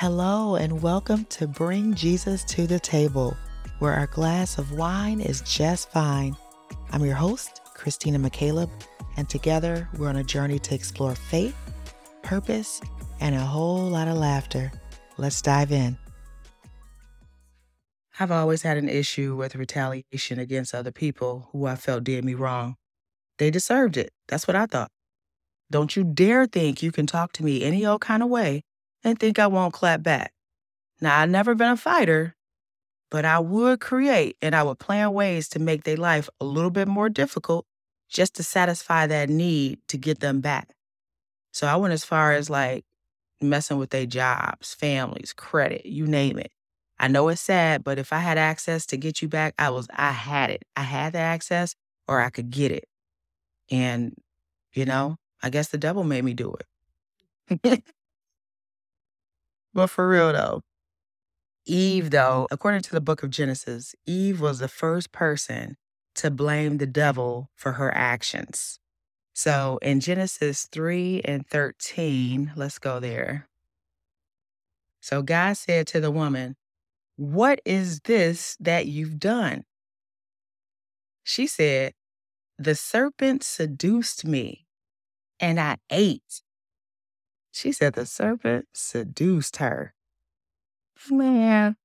Hello, and welcome to Bring Jesus to the Table, where our glass of wine is just fine. I'm your host, Christina McCaleb, and together we're on a journey to explore faith, purpose, and a whole lot of laughter. Let's dive in. I've always had an issue with retaliation against other people who I felt did me wrong. They deserved it. That's what I thought. Don't you dare think you can talk to me any old kind of way and think I won't clap back. Now, I've never been a fighter, but I would create and I would plan ways to make their life a little bit more difficult just to satisfy that need to get them back. So I went as far as like messing with their jobs, families, credit, you name it. I know it's sad, but if I had access to get you back, I was I had it. I had the access or I could get it. And you know, I guess the devil made me do it. but for real though, Eve though, mm-hmm. according to the book of Genesis, Eve was the first person to blame the devil for her actions. So in Genesis 3 and 13, let's go there. So God said to the woman, What is this that you've done? She said, The serpent seduced me, and I ate. She said the serpent seduced her. Man.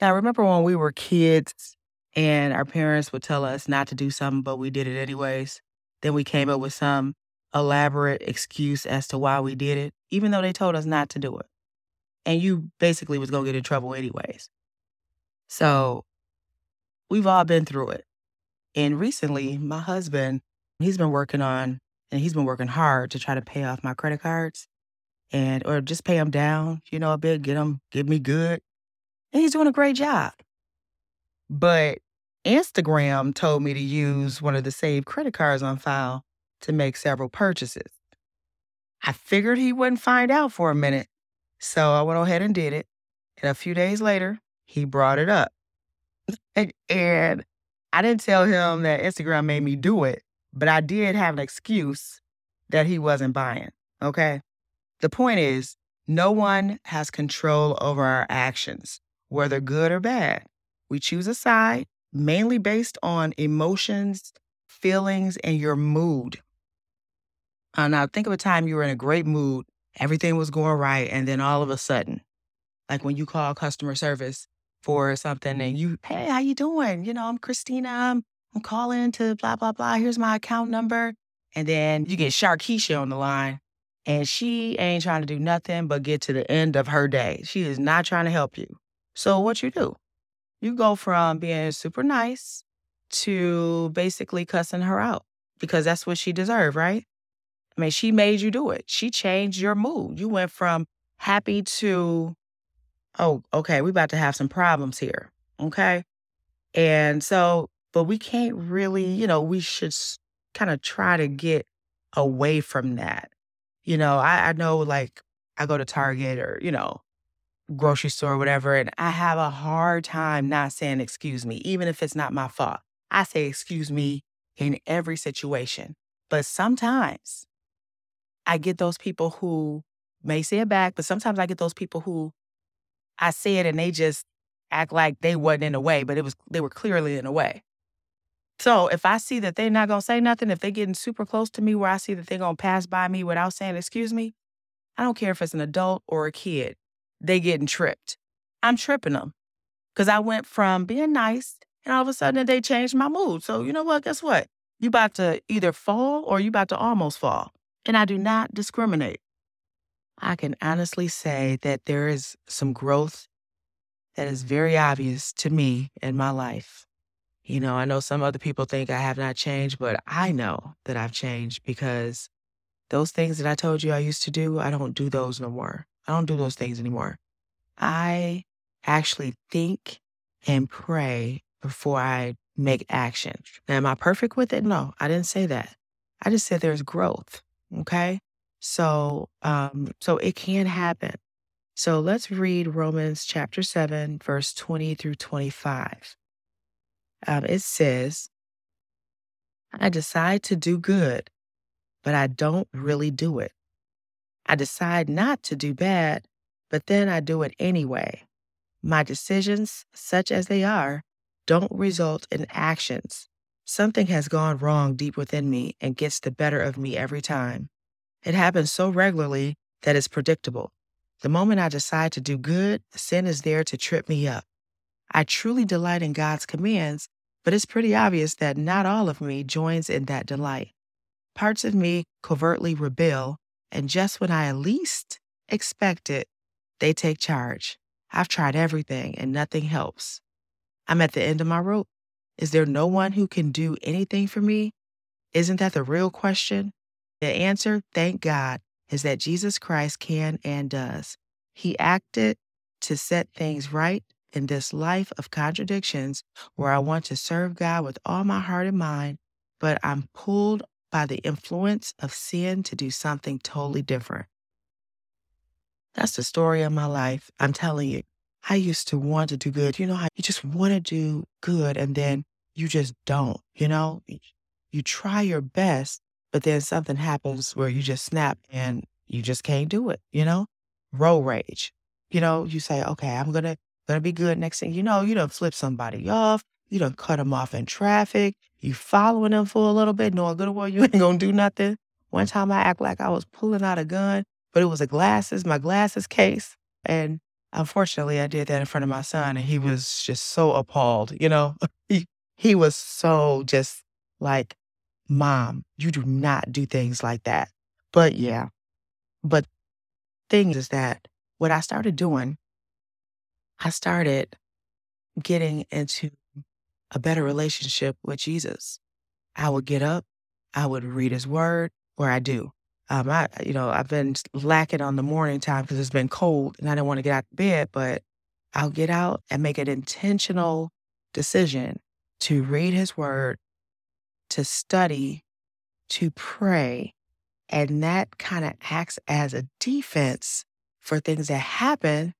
Now, remember when we were kids and our parents would tell us not to do something, but we did it anyways? Then we came up with some elaborate excuse as to why we did it, even though they told us not to do it. And you basically was going to get in trouble anyways. So we've all been through it. And recently, my husband, he's been working on, and he's been working hard to try to pay off my credit cards and, or just pay them down, you know, a bit, get them, get me good. And he's doing a great job. But Instagram told me to use one of the saved credit cards on file to make several purchases. I figured he wouldn't find out for a minute, so I went ahead and did it. And a few days later, he brought it up. and I didn't tell him that Instagram made me do it, but I did have an excuse that he wasn't buying. Okay. The point is, no one has control over our actions, whether good or bad. We choose a side mainly based on emotions, feelings, and your mood. Uh, now, think of a time you were in a great mood, everything was going right, and then all of a sudden, like when you call customer service for something and you, hey, how you doing? You know, I'm Christina. I'm, I'm calling to blah, blah, blah. Here's my account number. And then you get Sharkeisha on the line and she ain't trying to do nothing but get to the end of her day. She is not trying to help you. So what you do? You go from being super nice to basically cussing her out because that's what she deserved, right? I mean, she made you do it. She changed your mood. You went from happy to, oh, okay, we about to have some problems here. Okay. And so, but we can't really, you know, we should kind of try to get away from that. You know, I, I know like I go to Target or, you know, grocery store or whatever, and I have a hard time not saying excuse me, even if it's not my fault. I say excuse me in every situation. But sometimes I get those people who may say it back, but sometimes I get those people who I say it and they just act like they wasn't in the way, but it was they were clearly in the way. So if I see that they're not gonna say nothing, if they're getting super close to me where I see that they're gonna pass by me without saying excuse me, I don't care if it's an adult or a kid they getting tripped. I'm tripping them because I went from being nice and all of a sudden they changed my mood. So you know what? Guess what? You about to either fall or you about to almost fall. And I do not discriminate. I can honestly say that there is some growth that is very obvious to me in my life. You know, I know some other people think I have not changed, but I know that I've changed because those things that I told you I used to do, I don't do those no more. I don't do those things anymore. I actually think and pray before I make action. Now, am I perfect with it? No, I didn't say that. I just said there's growth. Okay. So, um, so it can happen. So let's read Romans chapter 7, verse 20 through 25. Um, it says, I decide to do good, but I don't really do it. I decide not to do bad, but then I do it anyway. My decisions, such as they are, don't result in actions. Something has gone wrong deep within me and gets the better of me every time. It happens so regularly that it's predictable. The moment I decide to do good, sin is there to trip me up. I truly delight in God's commands, but it's pretty obvious that not all of me joins in that delight. Parts of me covertly rebel, and just when I least expect it, they take charge. I've tried everything and nothing helps. I'm at the end of my rope. Is there no one who can do anything for me? Isn't that the real question? The answer, thank God, is that Jesus Christ can and does. He acted to set things right in this life of contradictions where I want to serve God with all my heart and mind, but I'm pulled by the influence of sin to do something totally different. That's the story of my life. I'm telling you, I used to want to do good. You know how you just want to do good and then you just don't, you know? You try your best, but then something happens where you just snap and you just can't do it, you know? Road rage. You know, you say, okay, I'm gonna gonna be good next thing you know, you don't flip somebody off, you don't cut them off in traffic, you following them for a little bit, knowing good well you ain't gonna do nothing. One time I act like I was pulling out a gun, but it was a glasses, my glasses case. And unfortunately I did that in front of my son and he was just so appalled, you know. he he was so just like, Mom, you do not do things like that. But yeah. But thing is that what I started doing I started getting into a better relationship with Jesus. I would get up, I would read his word, or I do. Um, I, you know, I've been lacking on the morning time because it's been cold and I didn't want to get out of bed, but I'll get out and make an intentional decision to read his word, to study, to pray. And that kind of acts as a defense for things that happen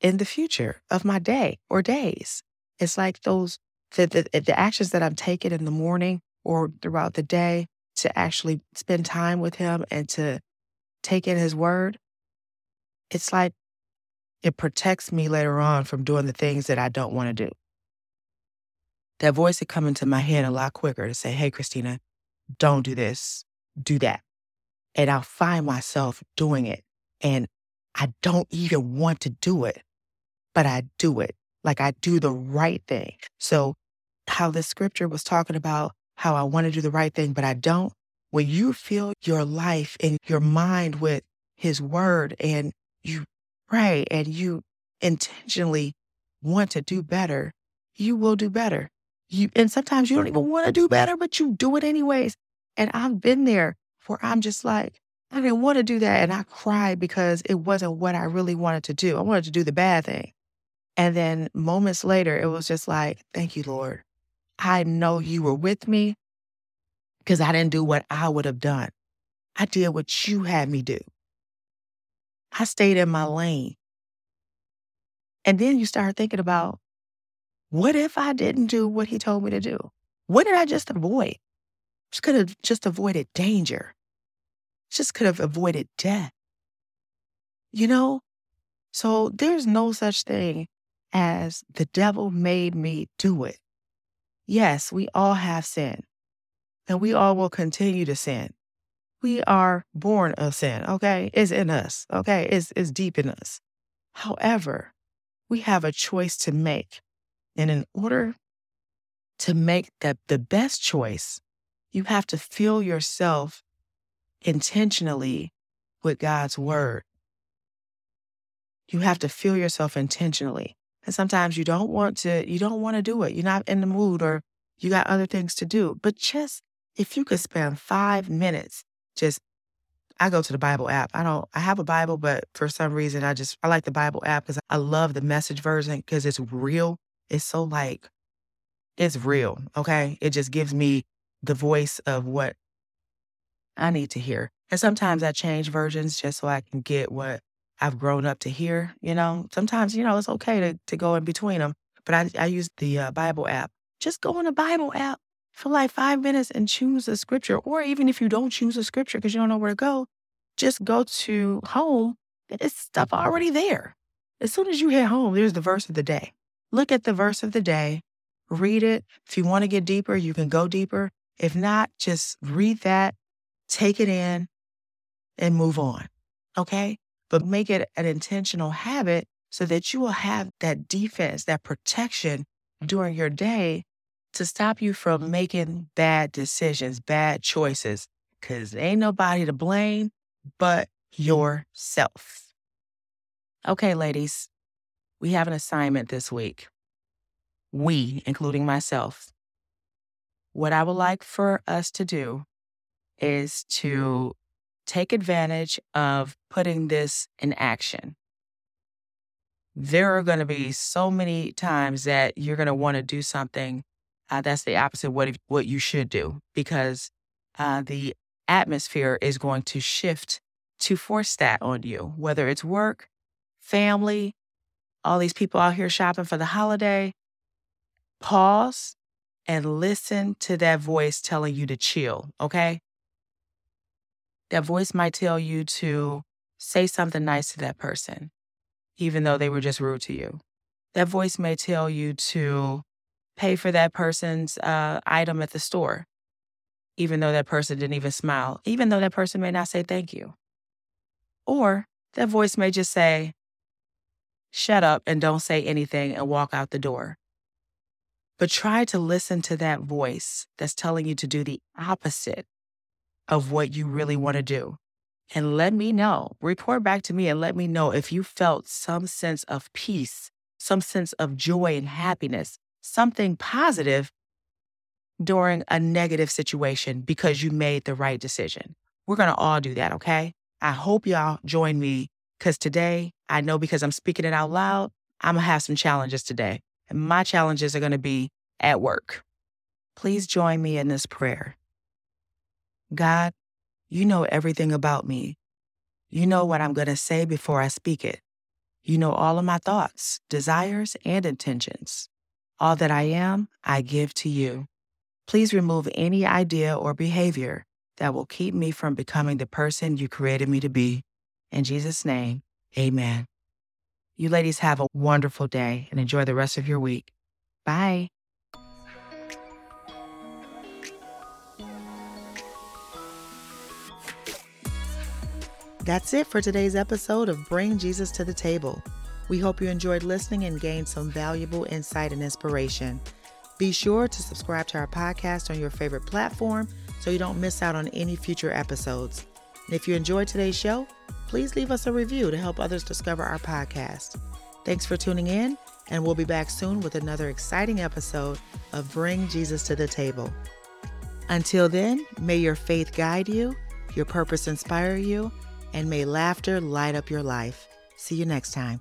in the future of my day or days. It's like those the, the, eh, the actions that I'm taking in the morning or throughout the day to actually spend time with him and to take in his word. It's like it protects me later on from doing the things that I don't want to do. That voice would come into my head a lot quicker to say, Hey, Christina, don't do this, do that. And I'll find myself doing it. And I don't even want to do it but I do it. Like I do the right thing. So, how the scripture was talking about how I want to do the right thing, but I don't. When you fill your life and your mind with his word and you pray and you intentionally want to do better, you will do better. You and sometimes you don't even want to do better, but you do it anyways. And I've been there where I'm just like, I didn't want to do that. And I cried because it wasn't what I really wanted to do. I wanted to do the bad thing. And then moments later, it was just like, thank you, Lord. I know you were with me because I didn't do what I would have done. I did what you had me do. I stayed in my lane. And then you start thinking about what if I didn't do what he told me to do? What did I just avoid? Just could have just avoided danger. Just could have avoided death. You know? So there's no such thing as the devil made me do it. Yes, we all have sin, and we all will continue to sin. We are born of sin, okay? It's in us, okay? It's, it's deep in us. However, we have a choice to make. And in order to make the, the best choice, you have to fill yourself intentionally with God's word. You have to fill yourself intentionally. And sometimes you don't want to, you don't want to do it. You're not in the mood or you got other things to do. But just if you could spend five minutes, just I go to the Bible app. I don't I have a Bible, but for some reason I just I like the Bible app because I love the message version because it's real. It's so like it's real. Okay. It just gives me the voice of what I need to hear. And sometimes I change versions just so I can get what I've grown up to hear. You know, sometimes, you know, it's okay to, to go in between them. But I, I use the uh, Bible app. Just go in the Bible app for like five minutes and choose a scripture. Or even if you don't choose a scripture because you don't know where to go, just go to home It's stuff already there. As soon as you hit home, there's the verse of the day. Look at the verse of the day, read it. If you want to get deeper, you can go deeper. If not, just read that, take it in, and move on. Okay? But make it an intentional habit so that you will have that defense, that protection mm. during your day to stop you from making bad decisions, bad choices, because ain't nobody to blame but mm. yourself. Okay, ladies, we have an assignment this week. We, including myself. What I would like for us to do is mm. to take advantage of putting this in action. There are going to be so many times that you're going to want to do something uh, that's the opposite of what, what you should do because uh, the atmosphere is going to shift to force that on you, whether it's work, family, all these people out here shopping for the holiday. Pause and listen to that voice telling you to chill, okay? That voice might tell you to say something nice to that person, even though they were just rude to you. That voice may tell you to pay for that person's uh, item at the store, even though that person didn't even smile, even though that person may not say thank you. Or that voice may just say, shut up and don't say anything and walk out the door. But try to listen to that voice that's telling you to do the opposite of what you really want to do. And let me know, report back to me and let me know if you felt some sense of peace, some sense of joy and happiness, something positive during a negative situation because you made the right decision. We're going to all do that, okay? I hope y'all join me because today, I know because I'm speaking it out loud, I'm going to have some challenges today. And my challenges are going to be at work. Please join me in this prayer. God, you know everything about me. You know what I'm going to say before I speak it. You know all of my thoughts, desires, and intentions. All that I am, I give to you. Please remove any idea or behavior that will keep me from becoming the person you created me to be. In Jesus' name, amen. You ladies have a wonderful day and enjoy the rest of your week. Bye. That's it for today's episode of Bring Jesus to the Table. We hope you enjoyed listening and gained some valuable insight and inspiration. Be sure to subscribe to our podcast on your favorite platform so you don't miss out on any future episodes. And if you enjoyed today's show, please leave us a review to help others discover our podcast. Thanks for tuning in, and we'll be back soon with another exciting episode of Bring Jesus to the Table. Until then, may your faith guide you, your purpose inspire you, and may laughter light up your life. See you next time.